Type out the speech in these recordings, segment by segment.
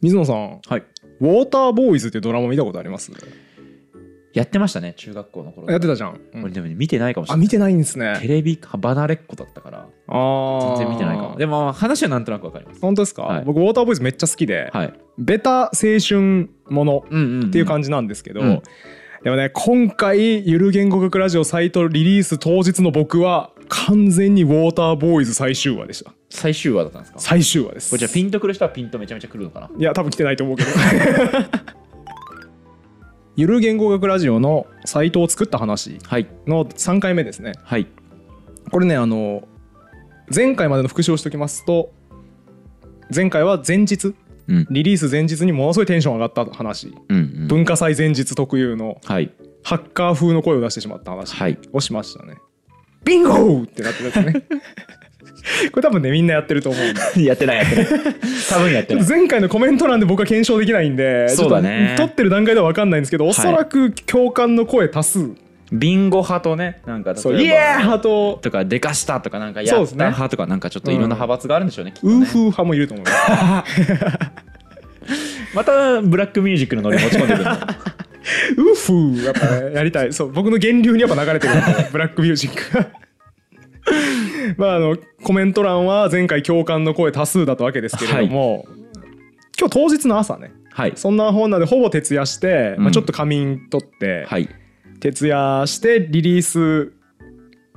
水野さんはい。ウォーターボーイズってドラマ見たことあります？やってましたね中学校の頃やってたじゃん、うん。俺でもね見てないかもしれない。あ見てないんですね。テレビ離れっ子だったからあー。全然見てないかも。でも話はなんとなくわかります。本当ですか、はい。僕ウォーターボーイズめっちゃ好きで、はい。ベタ青春ものっていう感じなんですけど、うん。でもね今回ゆる言語学ラジオサイトリリース当日の僕は完全にウォーターボーイズ最終話でした最終話だったんですか？最終話です。これじゃあピンとくる人はピンとめちゃめちゃくるのかな？いや多分来てないと思うけど。ゆる言語学ラジオのサイトを作った話はい。の3回目ですね。はい。これねあの前回までの復習をしておきますと前回は前日うん。リリース前日にものすごいテンション上がった話。うんうん。文化祭前日特有のはい。ハッカー風の声を出してしまった話はい。をしましたね。ビンゴーってなってるやつね。これ多分ねみんなやってると思う。やってないやってない。多分やってない。前回のコメント欄で僕は検証できないんでそうだね。撮ってる段階では分かんないんですけどおそらく共感の声多数、ビンゴ派とねなんかそうイエー派と。とかでかしたとかなんかやった派とかなんかちょっといろんな派閥があるんでしょうね、ウーフー派もいると思います。またブラックミュージックのノリ持ち込んでくるの ウーフーやっぱねやりたい。そう僕の源流にやっぱ流れてるブラックミュージック。が。まああのコメント欄は前回共感の声多数だったわけですけれども、今日当日の朝ね。はい。そんな本なんでほぼ徹夜して、まあ、うん。ちょっと仮眠取って、はい。徹夜してリリース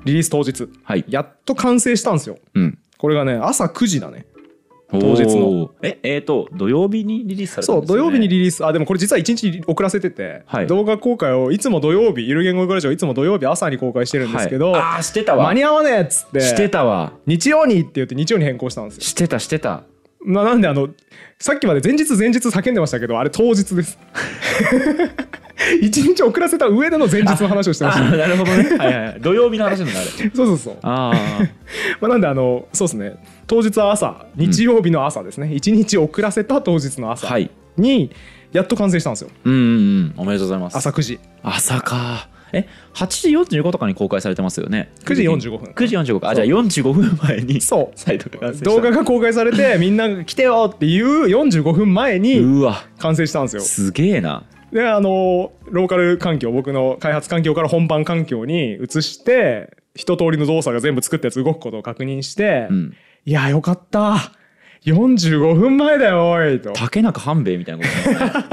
リリース当日。はい。やっと完成したんですよ。うん。これがね朝9時だね当日の。ええー、と土曜日にリリースされたそうんですよ、ね、土曜日にリリース。あでもこれ実は1日遅らせてて、はい。動画公開をいつも土曜日ゆる言語学ラジオいつも土曜日朝に公開してるんですけど、はい、ああしてたわ。間に合わねえっつってしてたわ。日曜にって言って日曜に変更したんですよ。してたしてた。ななんであのさっきまで前日前日叫んでましたけどあれ当日です 一日遅らせた上での前日の話をしてまあした。ーなるほどね。はいはいはい。土曜日の話になる そうそうそう。あ まあ、なんであのそうですね。当日は朝日曜日の朝ですね、一日遅らせた当日の朝あはい。にやっと完成したんですよ。うんうんうん。おめでとうございます。朝9時。朝か。え8時45とかに公開されてますよね？9時45分。9時45か。あじゃあ45分前にそう。動画が公開されてみんなが来てよっていう45分前にうわ。完成したんですよ。すげえなであのローカル環境僕の開発環境から本番環境に移して一通りの動作が全部作ったやつ動くことを確認して、うん。いやよかった。45分前だよおいと。竹中半兵衛みたいなことね。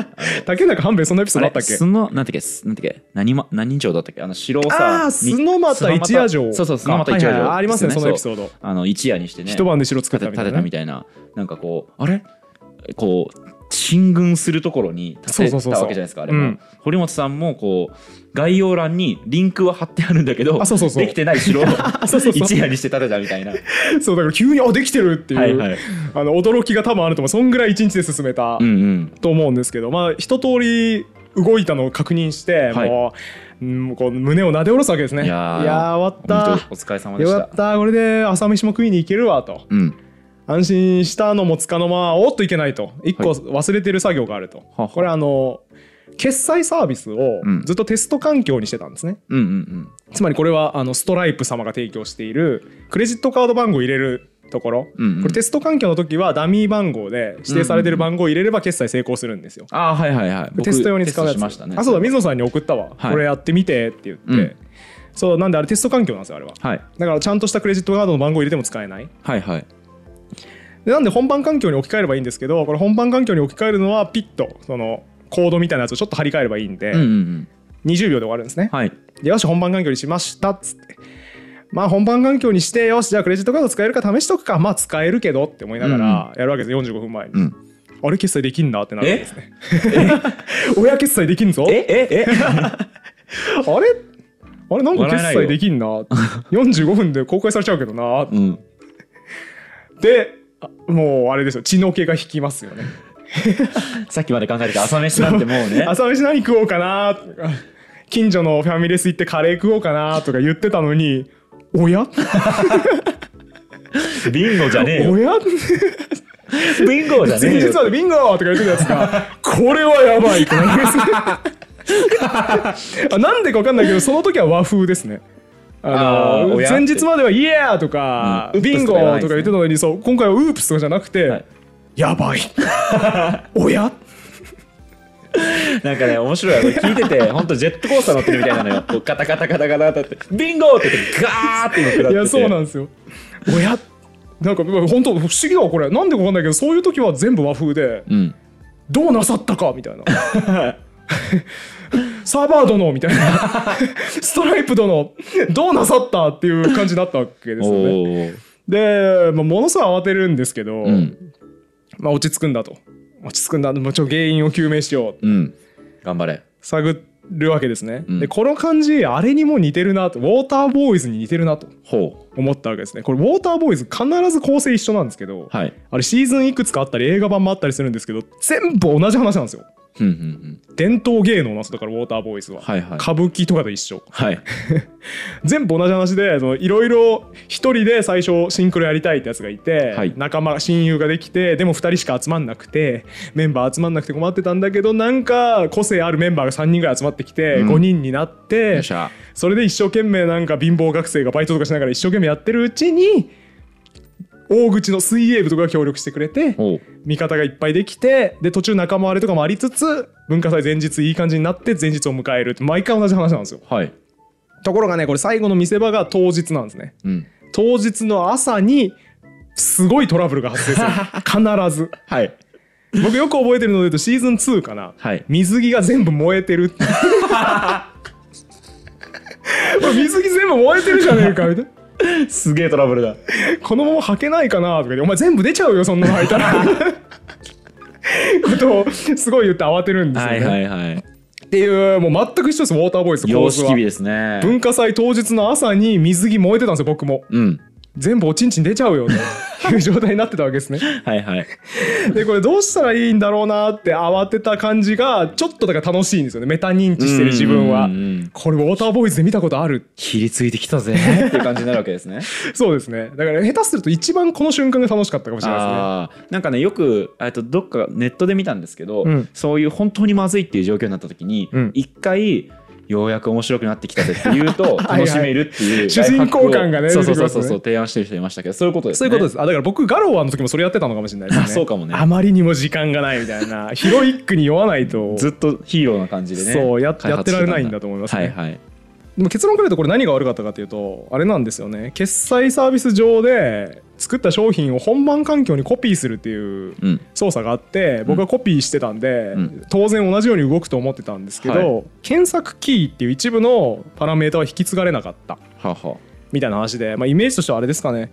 竹中半兵衛そんなエピソードあったっけ？あれ須野なんてっけ？なんてっけ？何ま何人称だったっけ？あの城をさああに須俣一夜城。そうそう須俣一夜城。はいはいありますね。そのエピソード。あの一夜にしてね。一晩で城作ったみたいなね。たみたいな。なんかこうあれ？こう進軍するところに建てたわけじゃないですかあれも、うん。堀本さんもこう概要欄にリンクは貼ってあるんだけどあそうそうそう。できてない城を 一夜にして建てたみたいな。そうだから急にあできてるっていう、はいはい。あの驚きが多分あると思う。そんぐらい一日で進めたうんうん。と思うんですけど、まあ一通り動いたのを確認して、はい。もううんこう胸をなで下ろすわけですね。いやー終わった。お疲れ様でした。よかった。これで朝飯も食いに行けるわと。うん安心したのもつかの間おっといけないと。一個はい。忘れてる作業があると、ははこれあの決済サービスをうん。ずっとテスト環境にしてたんですね、うんうんつまりこれはあのストライプ様が提供しているクレジットカード番号を入れるところ、うんうん。これテスト環境の時はダミー番号で指定されてる番号を入れれば決済成功するんですよ。ああはいはいはい。僕テスト用に使うやつ。しましたね。あそうだ水野さんに送ったわ、はい。これやってみてって言って、うん。そうなんであれテスト環境なんですよあれは。はい。だからちゃんとしたクレジットカードの番号を入れても使えない。はいはいでなんで本番環境に置き換えればいいんですけどこれ本番環境に置き換えるのはピッとそのコードみたいなやつをちょっと張り替えればいいんで、うんうんうん。20秒で終わるんですね、はい。でよし本番環境にしましたっつって。まあ本番環境にしてよしじゃあクレジットカード使えるか試しとくか。まあ使えるけどって思いながらやるわけです45分前に、うん。あれ決済できんなってなるわけですね。親決済できんぞ。え？え？え？あれ？あれなんか決済できんな45分で公開されちゃうけどなうん。であもうあれですよ。血の気が引きますよね。さっきまで考えてた朝飯なんてもうね。朝飯何食おうかなとか。近所のファミレス行ってカレー食おうかなとか言ってたのに おや？ビンゴじゃねえよ。おや？ビンゴじゃね前えよ。日までビンゴとか言ってたやつがこれはやばいってなりますあなんでか分かんないけどその時は和風ですねあの前日までは「イエー!」とか「うんビンゴ!」とか言ってたのにそう今回は「ウープス」とかじゃなくて「はい。やばい。おやなんかね面白い。よこれ聞いてて 本当ジェットコースター乗ってるみたいなのよ。こうガタガタガタガタって。ビンゴって言ってガーって今下ってて。いやそうなんですよ。おやなんか本当不思議だわこれ。なんでかわかんないけどそういう時は全部和風でうん。どうなさったかみたいな サーバー殿みたいな。ストライプ殿どうなさったっていう感じになったわけですよね。で、まあ、ものすごい慌てるんですけど、うん。まあ、落ち着くんだと。落ち着くんだ。もうちょ原因を究明しよう。うん。頑張れ。探るわけですね、うん。でこの感じあれにも似てるなと。ウォーターボーイズに似てるなとほ思ったわけですね。これウォーターボーイズ必ず構成一緒なんですけど、うはい。あれシーズンいくつかあったり映画版もあったりするんですけど全部同じ話なんですようんうんうん。伝統芸能なんですだからウォーターボーイズは、はいはい。歌舞伎とかと一緒。はい。全部同じ話でそのいろいろ一人で最初シンクロやりたいってやつがいて、はい。仲間親友ができてでも2人しか集まんなくてメンバー集まんなくて困ってたんだけどなんか個性あるメンバーが3人ぐらい集まってきて、うん。5人になってそれで一生懸命なんか貧乏学生がバイトとかしながら一生懸命やってるうちに大口の水泳部とかが協力してくれて味方がいっぱいできてで途中仲間割れとかもありつつ文化祭前日いい感じになって前日を迎える。って毎回同じ話なんですよ。はい。ところがねこれ最後の見せ場が当日なんですね。うん。当日の朝にすごいトラブルが発生する。必ず。はい。僕よく覚えてるので言うとシーズン2かな、はい。水着が全部燃えてる。水着全部燃えてるじゃねえかみたいな すげえトラブルだ。このまま履けないかなとか言ってお前全部出ちゃうよそんなの。履いたら。ことをすごい言って慌てるんですよね、はいはいはい。っていうもう全く一緒ですウォーターボーイズと構様式美ですね。文化祭当日の朝に水着燃えてたんですよ僕も。うん全部おちんちん出ちゃうよと いう状態になってたわけですね。はいはい。でこれどうしたらいいんだろうなって慌てた感じがちょっとだから楽しいんですよね。メタ認知してる自分は。うんうんうんこれウォーターボーイズで見たことある？ひりついてきたぜっていう感じになるわけですね。そうですね。だから下手すると一番この瞬間が楽しかったかもしれないですねなんかねよくえっとどっかネットで見たんですけど、うん。そういう本当にまずいっていう状況になった時にうん。一、回ようやく面白くなってきたぜって言うと はい楽しめるっていう主人公感がねそうそうそうそうそう提案してる人いましたけどそういうことですね。そういうことです。あだから僕ガロワの時もそれやってたのかもしれないですね。あ そうかもね。あまりにも時間がないみたいな。ヒロイックに酔わないと。ずっとヒーローな感じでねそうや開やってられないんだと思いますね。はいはい。でも結論から言うとこれ何が悪かったかというとあれなんですよね。決済サービス上で作った商品を本番環境にコピーするっていううん。操作があって僕はコピーしてたんで、うん。当然同じように動くと思ってたんですけど、はい。検索キーっていう一部のパラメータは引き継がれなかった。みたいな話で、まあ、イメージとしてはあれですかね。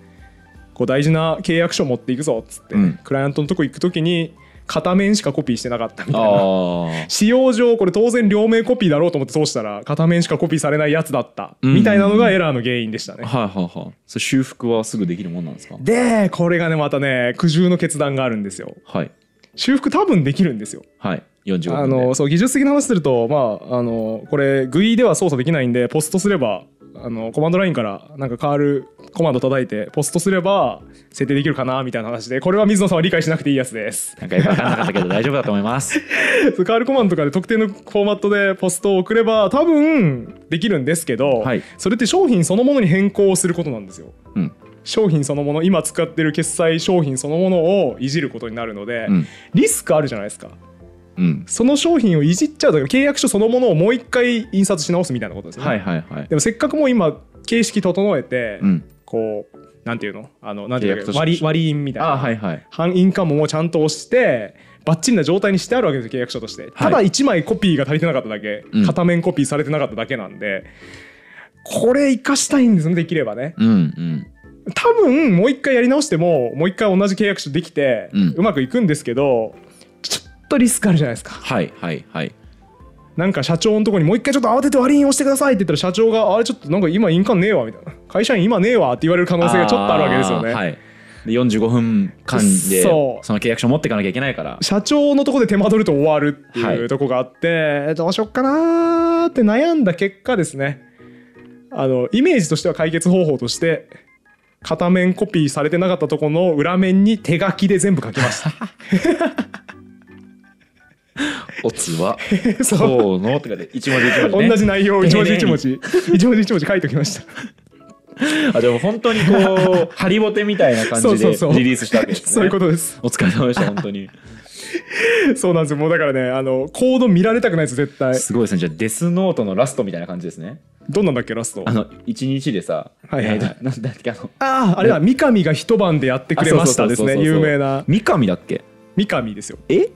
こう大事な契約書持っていくぞっつって、うん。クライアントのとこ行く時に片面しかコピーしてなかったみたいな。使用上これ当然両面コピーだろうと思って通したら片面しかコピーされないやつだったうんみたいなのがエラーの原因でしたね。はいはいはいそれ修復はすぐできるもんなんですか？でこれがねまたね苦渋の決断があるんですよ。はい修復多分できるんですよ。はい45分あでのそう技術的な話するとまああのこれ GUI では操作できないんでポストすればあのコマンドラインからなんか変わるコマンド叩いてポストすれば設定できるかなみたいな話でこれは水野さんは理解しなくていいやつです。なんかよく分かんなかったけど大丈夫だと思います変わるコマンドとかで特定のフォーマットでポストを送れば多分できるんですけど、はいそれって商品そのものに変更することなんですよ。うん商品そのもの今使ってる決済商品そのものをいじることになるので、うんリスクあるじゃないですか。うん。その商品をいじっちゃうだから契約書そのものをもう一回印刷し直すみたいなことですね。はいはいはい。でもせっかくもう今形式整えて、うん。こうなんていうの？あのなんていう割り割り印みたいな、あはいはい。反印鑑ももうちゃんと押してバッチリな状態にしてあるわけですよ契約書として、ただ1枚コピーが足りてなかっただけ、うん。片面コピーされてなかっただけなんで。これ生かしたいんですねできればね。うんうん。多分もう一回やり直してももう一回同じ契約書できて、ううんまくいくんですけどとリスクあるじゃないですか。はいはいはい。なんか社長のところにもう一回ちょっと慌てて割り印押してくださいって言ったら社長があれちょっとなんか今印鑑ねえわみたいな。会社員今ねえわって言われる可能性がちょっとあるわけですよね、はい。で45分間でその契約書持っていかなきゃいけないから。社長のとこで手間取ると終わるってはいいうとこがあって、どうしよっかなーって悩んだ結果ですね。あのイメージとしては解決方法として片面コピーされてなかったところの裏面に手書きで全部書きました おつは そう。の。ってかで一文字一文字ね。同じ内容を 一文字一文字。一文字一文字書いておきました。あでも本当にこうハリボテみたいな感じでリリースしたわけですね。そういうことです。お疲れ様でした本当に。そうなんです。よもうだからねあのコード見られたくないです絶対。すごいですね。じゃあデスノートのラストみたいな感じですね。どんなんだっけラスト？あの一日でさ、はいはいはい。えーなんだっけあの。あああれだ。三上が一晩でやってくれましたですね。有名な。三上だっけ？三上ですよ。え？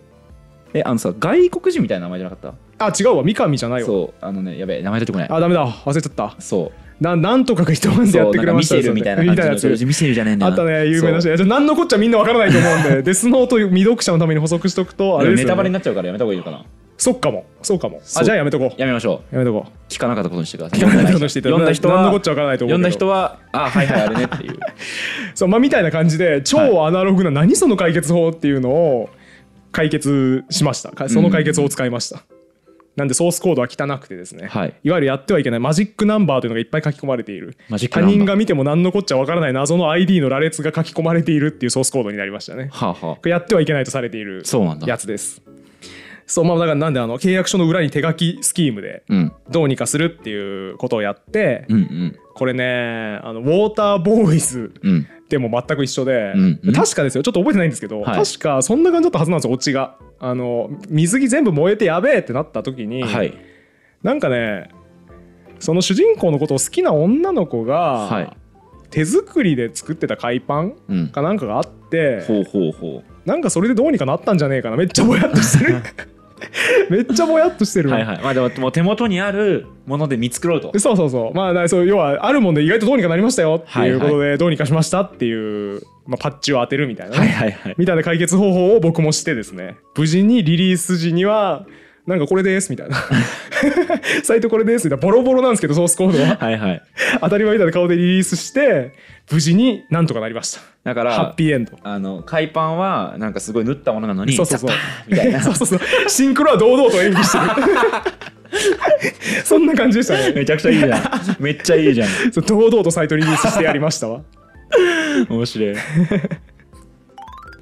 えあのさ外国人みたいな名前じゃなかっあ違うわ。三上じゃないわ。たそうあのねやべえ名前出てこない。あダメだ。忘れちゃった。そう。ななんとかが一晩でやってくれましたそうなんかミシェルみたいな感じのみたいなやつ。ミシェルじゃねえんだよあったね有名な人。じゃあ何のこっちゃみんなわからないと思うんで。デスノート未読者のために補足しとくとあれですよ、ね、ネタバレになっちゃうからやめた方がいいのかな。そっかも。そうかも。そう。あじゃあやめとこう。やめましょう。やめとこう。聞かなかったことにしてください。聞かなかったことにしてい。ただ読んだ人は何のこっちゃわからないと思う読んだ人はあはいはいあれねっていう。そうまあみたいな感じで超アナログな何その解決法っていうのを解決しました。かその解決法を使いました、なんでソースコードは汚くてですね、はい。いわゆるやってはいけない。マジックナンバーというのがいっぱい書き込まれている。他人が見ても何のこっちゃわからない謎の ID の羅列が書き込まれているっていうソースコードになりましたね。はあはこれやってはいけないとされている。そうなんだ。やつです。そうまあだからなんであの契約書の裏に手書きスキームであうん。どうにかするっていうことをやって、うんうんこれねあのウォーターボーイズうん。でも全く一緒で、うんうん。確かですよ。ちょっと覚えてないんですけど、はい。確かそんな感じだったはずなんですよオチが。あの水着全部燃えてやべえってなった時に、はい。なんかねその主人公のことを好きな女の子が、はい。手作りで作ってた海パンうん。かなんかがあってほうほうほなんかそれでどうにかなったんじゃねえかな。めっちゃぼやっとしてる めっちゃぼやっとしてるはいはい。まあでももう手元にあるもので見繕うと。そうそうそう。まあそう要はあるもんで意外とどうにかなりましたよ。っていうことでどうにかしましたっていう、まあ、パッチを当てるみたいなね、はいはいはい。みたいな解決方法を僕もしてですね。無事にリリース時にはなんかこれですみたいな。サイトこれですみたいなボロボロなんですけどソースコードは。はいはい。当たり前みたいな顔でリリースして無事になんとかなりました。だからハッピーエンド。あの海パンはなんかすごい縫ったものなのにそうそうそう。みたいな。そうそうそう。シンクロは堂々と演技してる。そんな感じでしたね。めちゃくちゃいいじゃん。めっちゃいいじゃん。堂々とサイトリリースしてやりましたわ。面白い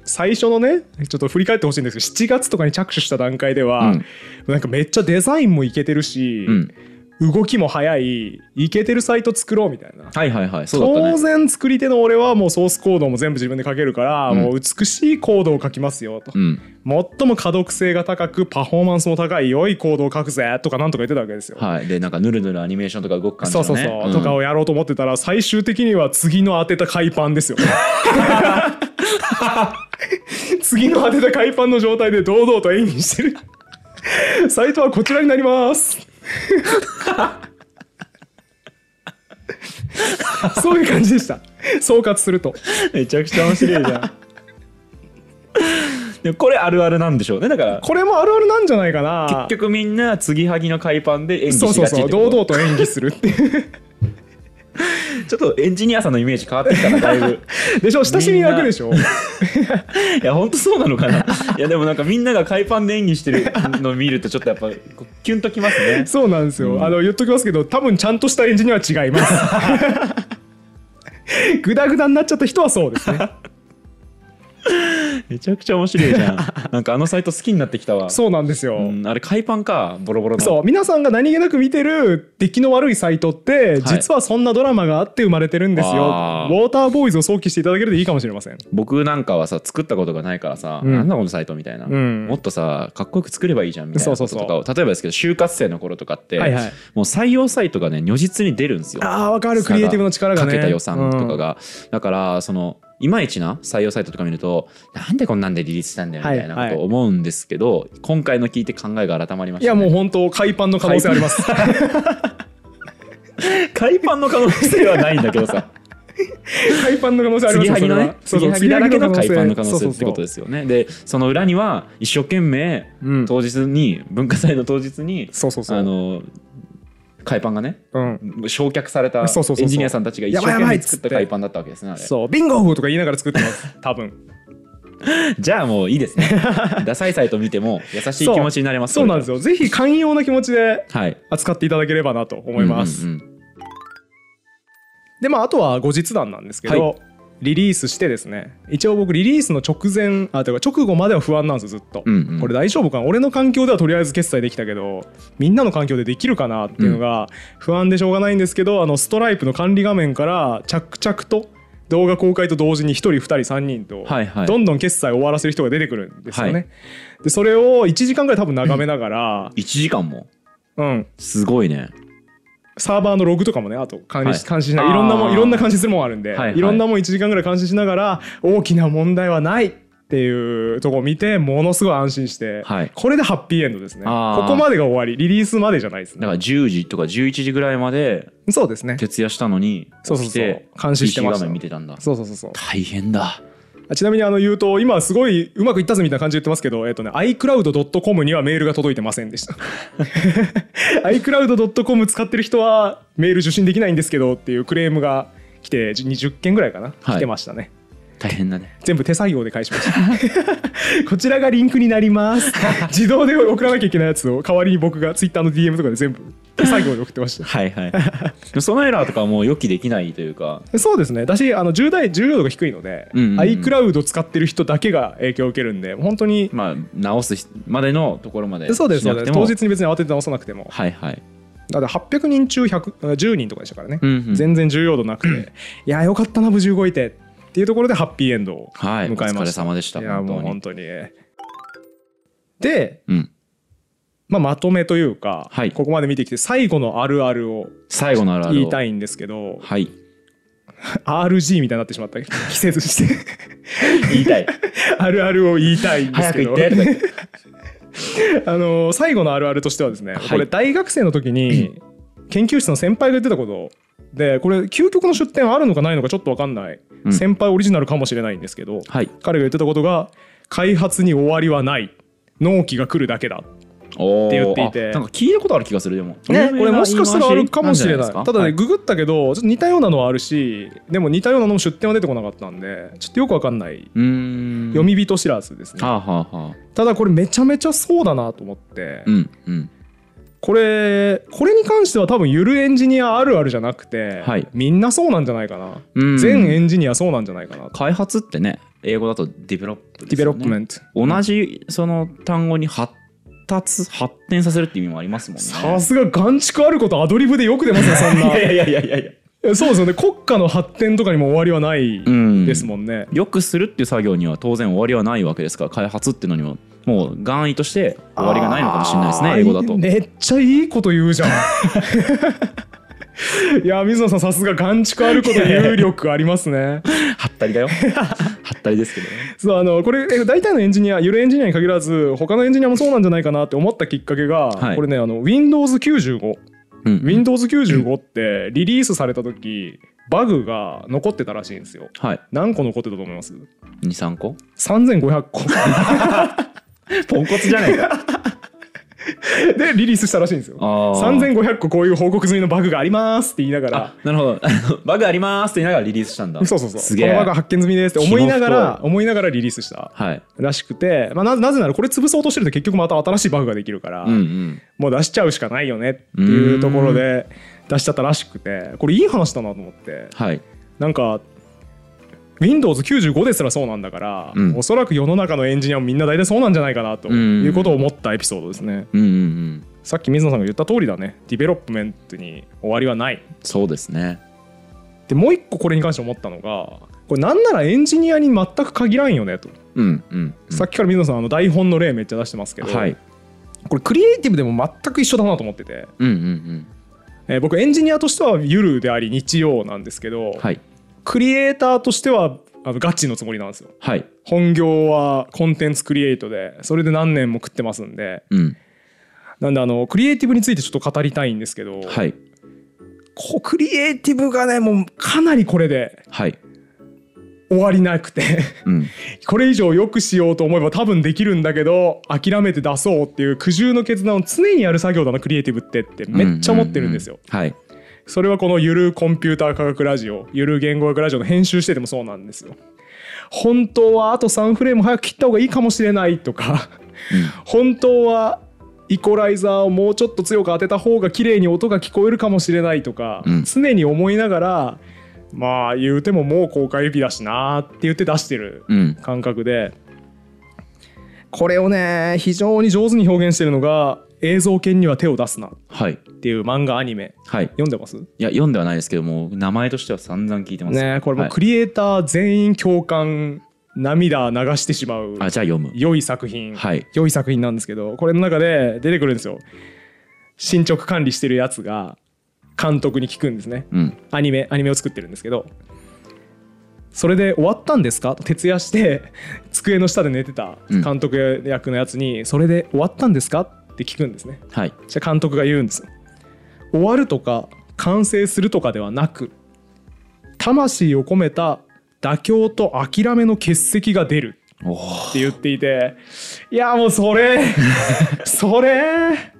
最初のねちょっと振り返ってほしいんですけど7月とかに着手した段階では、うん。なんかめっちゃデザインもいけてるし、うん。動きも早いいけてるサイト作ろうみたいな。はいはいはい。そうだったね。当然作り手の俺はもうソースコードも全部自分で書けるから、うん。もう美しいコードを書きますよと、うん。最も可読性が高くパフォーマンスも高い良いコードを書くぜとかなんとか言ってたわけですよ。はい。でなんかぬるぬるアニメーションとか動く感じのね。そうそうそう、ん。とかをやろうと思ってたら最終的には次の当てた海パンですよ 次の当てた海パンの状態で堂々と演技してる。サイトはこちらになります。そういう感じでした。総括すると。めちゃくちゃ面白いじゃん。でもこれあるあるなんでしょうね。だからこれもあるあるなんじゃないかな。結局みんな継ぎはぎの海パンで演技そうしがちそうそう堂ってこと々と演技するっていうちょっとエンジニアさんのイメージ変わってきたなだいぶ。でしょ親しみ湧くでしょ？いや本当そうなのかな。いやでもなんかみんなが海パンで演技してるのを見るとちょっとやっぱキュンときますね。そうなんですよ、うん。あの言っときますけど多分ちゃんとしたエンジニアは違います。グダグダになっちゃった人はそうですね めちゃくちゃ面白いじゃん。なんかあのサイト好きになってきたわ。そうなんですよ、うん、あれ海パンかボロボロの。そう皆さんが何気なく見てる出来の悪いサイトって実はそんなドラマがあって生まれてるんですよ、ウォーターボーイズを想起していただけるといいかもしれません。僕なんかはさ作ったことがないからさ、うん。なんだこのサイトみたいな、うん。もっとさかっこよく作ればいいじゃんみたいなこととかをそうそう例えばですけど就活生の頃とかって、はいはい。もう採用サイトがね如実に出るんですよ。あーわかる。クリエイティブの力がね。かけた予算とかが、だからそのいまいちな採用サイトとか見るとなんでこんなんでリリースしたんだよみたいなはいはい。ことを思うんですけど、今回の聞いて考えが改まりました、ね、いやもう本当海パンの可能性あります。海パンの可能性はないんだけどさ。海パンの可能性あります継ぎはぎのね継ぎは。ぎだらけの海パンの可能性ってことでですよね。でその裏には一生懸命うん。当日に文化祭の当日にそうそうそう。あの海パンがねうん。焼却されたエンジニアさんたちが一生懸命作った海パンだったわけですねそう。ビンゴとか言いながら作ってます。多分。じゃあもういいですね。ダサいサイト見ても優しい気持ちになれますそう。なんですよ。よぜひ寛容な気持ちではい。扱っていただければなと思います、うんうんうん。でまああとは後日談なんですけど、はリリースしてですね一応僕リリースの直前あというか直後までは不安なんですよずっと、うんうん。これ大丈夫かな？俺の環境ではとりあえず決済できたけどみんなの環境でできるかなっていうのが不安でしょうがないんですけど、あのストライプの管理画面から着々と動画公開と同時に1人2人3人とどんどん決済を終わらせる人が出てくるんですよね。はい。でそれを1時間ぐらい多分眺めながら、1時間も？うん、すごいねサーバーのログとかもねあと監視,、はい。監視しながらいろんなもいろんな監視するもんあるんで、はいろんなもん1時間ぐらい監視しながら大きな問題はないっていうとこを見てものすごい安心して、はい。これでハッピーエンドですね。ここまでが終わりリリースまでじゃないですね。だから10時とか11時ぐらいまでそうですね。徹夜したのにそうそうそう。起きて監視してました。見てたんだ。そうそうそうそう。大変だあちなみにあの言うと今すごいうまくいったぜみたいな感じで言ってますけど、えっとね、iCloud.com にはメールが届いてませんでした。iCloud.com 使ってる人はメール受信できないんですけどっていうクレームが来て20件ぐらいかな、はい。来てましたね大変だね。全部手作業で返しました。こちらがリンクになります。自動で送らなきゃいけないやつを代わりに僕が Twitter の DM とかで全部手作業で送ってましはいはい。そのエラーとかはもう予期できないというか。た そうですね。だしあの重大重要度が低いので、うんうんうん。iCloud 使ってる人だけが影響を受けるんで本当にまあ直すまでのところまでそうですそうです。当日に別に慌てて直さなくても。はいはい。だって800人中100 10人とかでしたからね、うんうん。全然重要度なくて、いやよかったな無事動いてっていうところでハッピーエンドをはい迎えました、お疲れ様でしたいや本当に。もう本当に。で、うん。まあ、まとめというか、はい。ここまで見てきて最後のあるあるを最後のある言いたいんですけどはい。RG みたいになってしまった。季節して。言いたい。あるあるを言いたいんですけど。あの最後のあるあるとしてはですね、はい。これ大学生の時に 研究室の先輩が言ってたこと。でこれ究極の出典あるのかないのかちょっと分かんない、うん先輩オリジナルかもしれないんですけどはい。彼が言ってたことが開発に終わりはない。納期が来るだけだ。って言っていて。あなんか聞いたことある気がするでも。ね、これもしかしたらあるか？もしれない。ただね、はいググったけどちょっと似たようなのはあるしでも似たようなのも出典は出てこなかったんでちょっとよくわかんない。読み人知らずですね、はあはあはあ。ただこれめちゃめちゃそうだなと思って、うんうんこれこれに関しては多分ゆるエンジニアあるあるじゃなくて、はい。みんなそうなんじゃないかな、うん。全エンジニアそうなんじゃないかな。開発ってね英語だと develop development、同じその単語に発達発展させるって意味もありますもんね。さすが眼蓄あることアドリブでよく出ますねそんな。いやいやいやいや。いやそうですよね。国家の発展とかにも終わりはないうん。ですもんね、よくするっていう作業には当然終わりはないわけですから開発っていうのにももう願意として終わりがないのかもしれないですね英語だと。めっちゃいいこと言うじゃん。いや水野さんさすが眼蓄あること言う力ありますね。はったりだよ。はったりですけどね。そうあのこれえ大体のエンジニアゆるエンジニアに限らず他のエンジニアもそうなんじゃないかなって思ったきっかけが、はい。これねあの Windows95 うん。Windows95 ってリリースされた時バグが残ってたらしいんですよ。はい。何個残ってたと思います？23個？3500個 ポンコツじゃないか。でリリースしたらしいんですよ。あー。3500個こういう報告済みのバグがありますって言いながら。あなるほど。バグありますって言いながらリリースしたんだ。そうそうそう。すげえ。このバグ発見済みですって思いながら肝思いながらリリースしたはい。らしくて、まあ、ななぜならこれ潰そうとしてると結局また新しいバグができるから、うんうん。もう出しちゃうしかないよねっていうところで出しちゃったらしくて。これいい話だなと思って。はい。なんか Windows95 ですらそうなんだから、うん。おそらく世の中のエンジニアもみんな大体そうなんじゃないかなとうん。いうことを思ったエピソードですね。うんうんうん。さっき水野さんが言った通りだね。 development に終わりはない。そうですね。でもう一個これに関して思ったのがこれなんならエンジニアに全く限らんよねと、うんうんうん。さっきから水野さんあの台本の例めっちゃ出してますけど、はい。これクリエイティブでも全く一緒だなと思ってて、うんうんうん。えー僕エンジニアとしてはゆるであり日曜なんですけど、はいクリエイターとしてはあのガチのつもりなんですよ。はい。本業はコンテンツクリエイトでそれで何年も食ってますんで。うん。なんであのクリエイティブについてちょっと語りたいんですけど、はい。こクリエイティブがねもうかなりこれではい。終わりなくて。うん。これ以上良くしようと思えば多分できるんだけど諦めて出そうっていう苦渋の決断を常にやる作業だなクリエイティブってってめっちゃ思ってるんですよ。うううん。はいそれはこのゆるコンピューター科学ラジオゆる言語学ラジオの編集しててもそうなんですよ。本当はあと3フレーム早く切った方がいいかもしれないとか本当はイコライザーをもうちょっと強く当てた方が綺麗に音が聞こえるかもしれないとか、うん。常に思いながらまあ言うてももう公開日だしなって言って出してるうん。感覚でこれをね非常に上手に表現してるのが「映像犬には手を出すな」っはい。ていう漫画アニメ。はい。読んでます？いや読んではないですけども名前としては散々聞いてます。ねこれもクリエイター全員共感涙流してしまうあじゃあ読む。良い作品、はい。良い作品なんですけどこれの中で出てくるんですよ。進捗管理してるやつが監督に聞くんですね。うん。アニメアニメを作ってるんですけど。それで終わったんですか？と徹夜して机の下で寝てたうん。監督役のやつに、それで終わったんですか？って聞くんですね。はい。じゃあ監督が言うんです。よ終わるとか完成するとかではなく魂を込めた妥協と諦めの結石が出る。って言っていていやもうそれ それ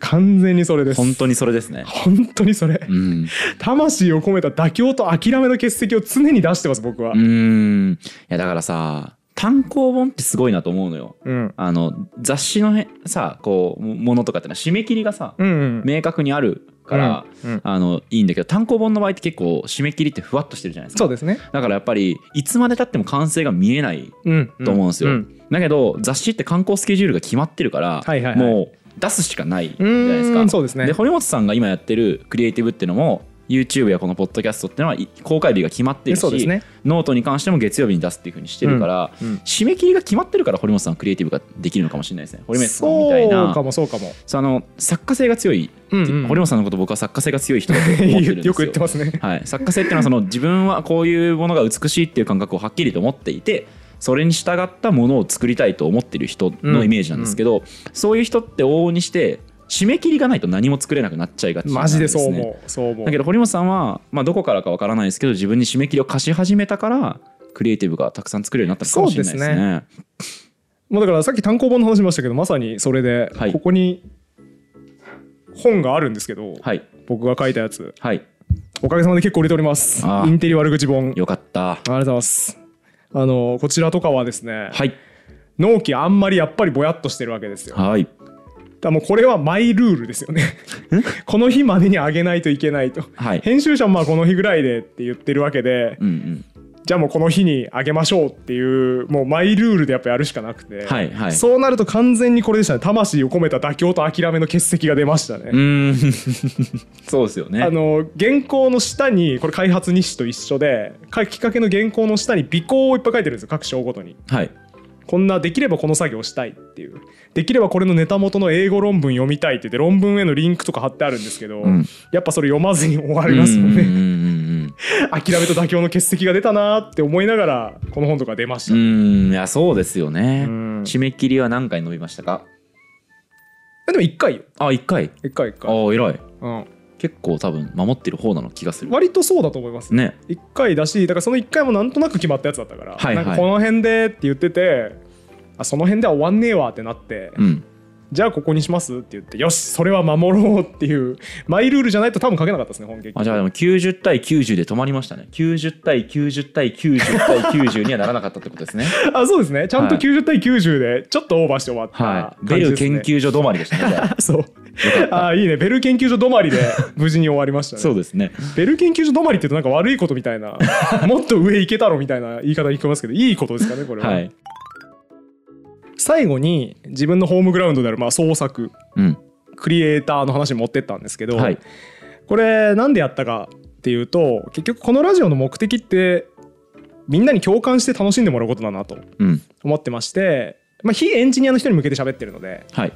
完全にそれです。本当にそれですね。本当にそれ。うん。魂を込めた妥協と諦めの結石を常に出してます僕は。うーん。いやだからさ単行本ってすごいなと思うのよ。うん。あの雑誌のへさこうもものとかってのは締め切りがさうんうん。明確にあるから、うんうん。あのいいんだけど単行本の場合って結構締め切りってふわっとしてるじゃないですか。そうですね。だからやっぱりいつまでたっても完成が見えないうんと思うんですよ、ん。だけど雑誌って観光スケジュールが決まってるから、はいはいはい。もう出すしかないじゃうないですか。そうですね。で堀本さんが今やってるクリエイティブっていうのも YouTube やこのポッドキャストっていうのはい公開日が決まってるし、ね。ノートに関しても月曜日に出すっていうふうにしてるから、うんうん。締め切りが決まってるから堀元さんはクリエイティブができるのかもしれないですね。堀元さんみたいそうな。かもそうかも。そうあの作家性が強い、うんうん。堀元さんのこと僕は作家性が強い人だと思ってるんですよ。よ く言ってますね。はい、作家性っていうのはその自分はこういうものが美しいっていう感覚をはっきりと持っていてそれに従ったものを作りたいと思ってる人のイメージなんですけど、そういう人って往々にして締め切りがないと何も作れなくなっちゃいがちなんマです、ね、ジでそう思う。そう思う。だけど堀本さんは、まあ、どこからかわからないですけど自分に締め切りを課し始めたからクリエイティブがたくさん作れるようになったのかもしれないですね。そうですもうだからさっき単行本の話しましたけどまさにそれで、はい。ここに本があるんですけど、はい。僕が書いたやつ。はい。おかげさまで結構売れております。インテリ悪口本。よかった。ありがとうございます。あのこちらとかはですね、はい。納期あんまりやっぱりぼやっとしてるわけですよ。はいらもうこれはマイルールですよね。この日までに上げないといけないと。はい。編集者もまあこの日ぐらいでって言ってるわけでうんうん。じゃあもうこの日に上げましょうっていうもうマイルールでやっぱやるしかなくて、はいはい。そうなると完全にこれでしたね魂を込めた妥協と諦めの結石が出ましたね、そうですよね。あの原稿の下にこれ開発日誌と一緒で書きかけの原稿の下に尾行をいっぱい書いてるんですよ各章ごとに。はいこんなできればこの作業したいっていう。できればこれのネタ元の英語論文読みたいって言って論文へのリンクとか貼ってあるんですけど、うん。やっぱそれ読まずに終わりますもんね。うんうんうんうん。諦めと妥協の結石が出たなーって思いながらこの本とか出ました、うーん。いやそうですよね。うん。締め切りは何回伸びましたか？でも1回よ。あ一回。1回1あ回、あ偉い。うん、結構多分守ってる方なの気がする。割とそうだと思います。ね。1回だしだからその1回もなんとなく決まったやつだったから、はいはい。なんかこの辺でって言っててあその辺では終わんねえわってなって、うんじゃあここにしますって言ってよしそれは守ろうっていうマイルールじゃないと多分書けなかったですね本劇あじゃあでも90対90で止まりましたね。90対90対90対90にはならなかったってことですね。あそうですね。ちゃんとはい。90対90でちょっとオーバーして終わったはい。ベル研究所止まりでしたね そう。あいいね。ベル研究所止まりで無事に終わりましたね。そうですね。ベル研究所止まりって言うとなんか悪いことみたいなもっと上行けたろみたいな言い方に聞こえますけどいいことですかねこれは、はい最後に自分のホームグラウンドであるまあ創作うん。クリエイターの話に持ってったんですけど、はい。これなんでやったかっていうと結局このラジオの目的ってみんなに共感して楽しんでもらうことだなとうん。思ってまして、まあ、非エンジニアの人に向けて喋ってるのではい。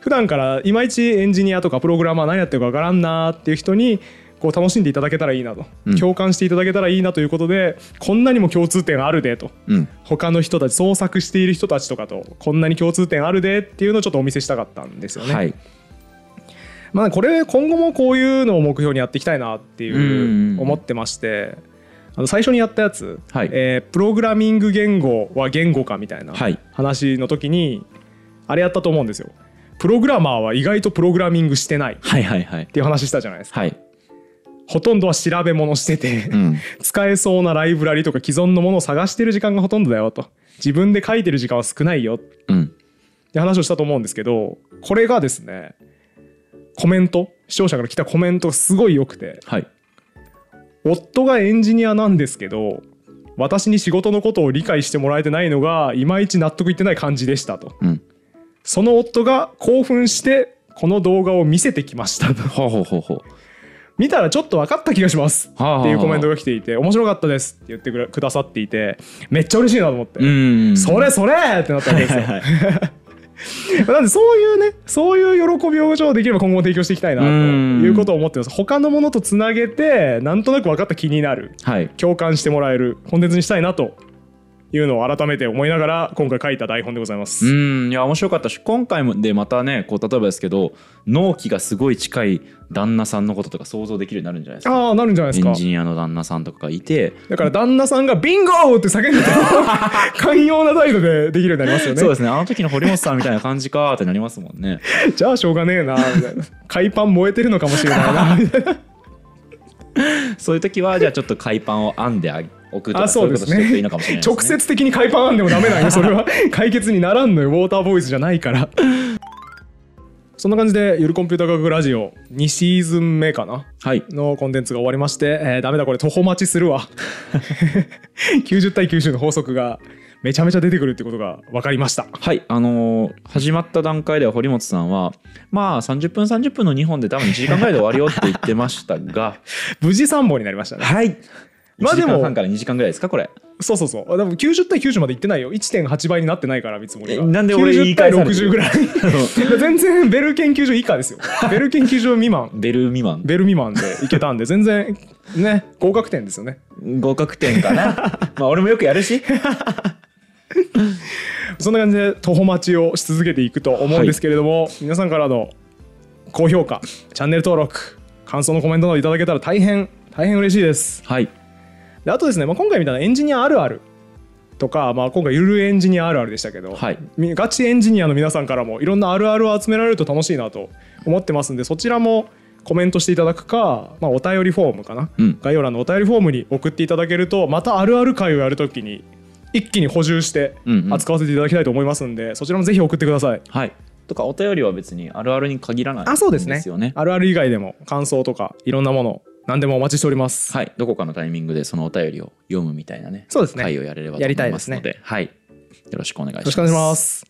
普段からいまいちエンジニアとかプログラマー何やってるかわからんなーっていう人にこう楽しんでいただけたらいいなと、うん。共感していただけたらいいなということでこんなにも共通点あるでと。うん。他の人たち創作している人たちとかとこんなに共通点あるでっていうのをちょっとお見せしたかったんですよね。はい。まあこれ今後もこういうのを目標にやっていきたいなっていう思ってましてあの最初にやったやつ、はい。えープログラミング言語は言語かみたいなはい。話の時にあれやったと思うんですよ。プログラマーは意外とプログラミングしてないっはいはいはい。ていう話したじゃないですか。はいほとんどは調べ物してて、うん。使えそうなライブラリとか既存のものを探してる時間がほとんどだよと。自分で書いてる時間は少ないよ。うん。って話をしたと思うんですけどこれがですねコメント視聴者から来たコメントがすごい良くてはい。夫がエンジニアなんですけど私に仕事のことを理解してもらえてないのがいまいち納得いってない感じでしたと。うん。その夫が興奮してこの動画を見せてきましたと。ほうほうほうほう見たらちょっと分かった気がします。っていうコメントが来ていて面白かったです。って言ってくださっていてめっちゃ嬉しいなと思って、うん。それそれ！ってなったわけですよ、はい なんでそういうねそういう喜びをできれば今後も提供していきたいなということを思ってます。他のものとつなげてなんとなく分かった気になる。はい。共感してもらえる。コンテンツにしたいなというのを改めて思いながら今回書いた台本でございます、うんいや面白かったし今回もでまたねこう例えばですけど納期がすごい近い旦那さんのこととか想像できるようになるんじゃないですか。ああなるんじゃないですか。エンジニアの旦那さんとかがいて。だから旦那さんが「ビンゴー!」って叫んでて 寛容な態度でできるようになりますよね。そうですね。あの時の堀本さんみたいな感じかーってなりますもんね。じゃあしょうがねえなみたいな。海パン燃えてるのかもしれないなみたいな。そういう時はじゃあちょっと海パンを編んであおくとかあそうですね。いことしておくといいのかもしれないね。直接的に海パン編んでもダメなんよそれは 解決にならんのよ。ウォーターボーイズじゃないから。そんな感じで「ゆるコンピュータ科学ラジオ」2シーズン目かな。はい。のコンテンツが終わりまして、えーダメだこれ徒歩待ちするわ。90対90の法則がめちゃめちゃ出てくるってことが分かりました。はい。あのー始まった段階では堀本さんはまあ30分30分の2本で多分1時間ぐらいで終わるよって言ってましたが。無事3本になりましたね。はい。1まあでもから2時間ぐらいですかこれ。そうそうそう。でも90対90までいってないよ。1.8倍になってないから見積もりが。えなんで俺言い90対返されてる60ぐらい。全然ベル研究所以下ですよ。ベル研究所未満。ベル未満。ベル未満でいけたんで全然ね合格点ですよね。合格点かな。まあ俺もよくやるし。そんな感じで徒歩待ちをし続けていくと思うんですけれども、皆さんからの高評価チャンネル登録感想のコメントなどいただけたら大変大変嬉しいです。はいであとですね、まあ、今回みたいなエンジニアあるある。とか、まあ、今回ゆるエンジニアあるあるでしたけど、はい。みガチエンジニアの皆さんからもいろんなあるあるを集められると楽しいなと思ってますんでそちらもコメントしていただくか、まあ、お便りフォームかな、うん。概要欄のお便りフォームに送っていただけるとまたあるある会をやるときに一気に補充してうんうん。扱わせていただきたいと思いますんで、そちらもぜひ送ってください。はい。とかお便りは別にあるあるに限らないあそうですね。ですよね。あるある以外でも感想とかいろんなもの何でもお待ちしております。はいどこかのタイミングでそのお便りを読むみたいなねそうですね会をやれればとや思いますりたいですねのではいよろしくお願いしますよろしくお願いします。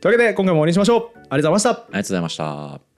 というわけで今回も終わりにしましょう。ありがとうございました。ありがとうございました